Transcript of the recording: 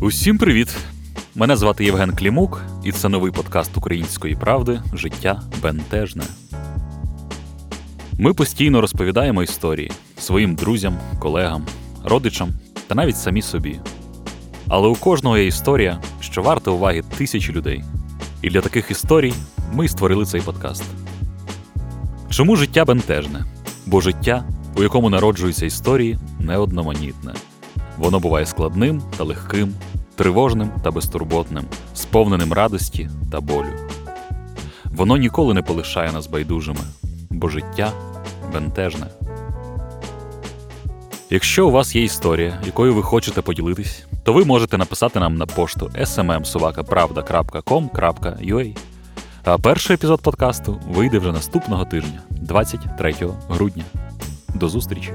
Усім привіт! Мене звати Євген Клімук, і це новий подкаст Української правди Життя бентежне. Ми постійно розповідаємо історії своїм друзям, колегам, родичам та навіть самі собі. Але у кожного є історія, що варта уваги тисячі людей. І для таких історій ми й створили цей подкаст. Чому життя бентежне? Бо життя, у якому народжуються історії, неодноманітне. Воно буває складним та легким, тривожним та безтурботним, сповненим радості та болю. Воно ніколи не полишає нас байдужими, бо життя бентежне. Якщо у вас є історія, якою ви хочете поділитись, то ви можете написати нам на пошту smmsobakapravda.com.ua. А перший епізод подкасту вийде вже наступного тижня, 23 грудня. До зустрічі!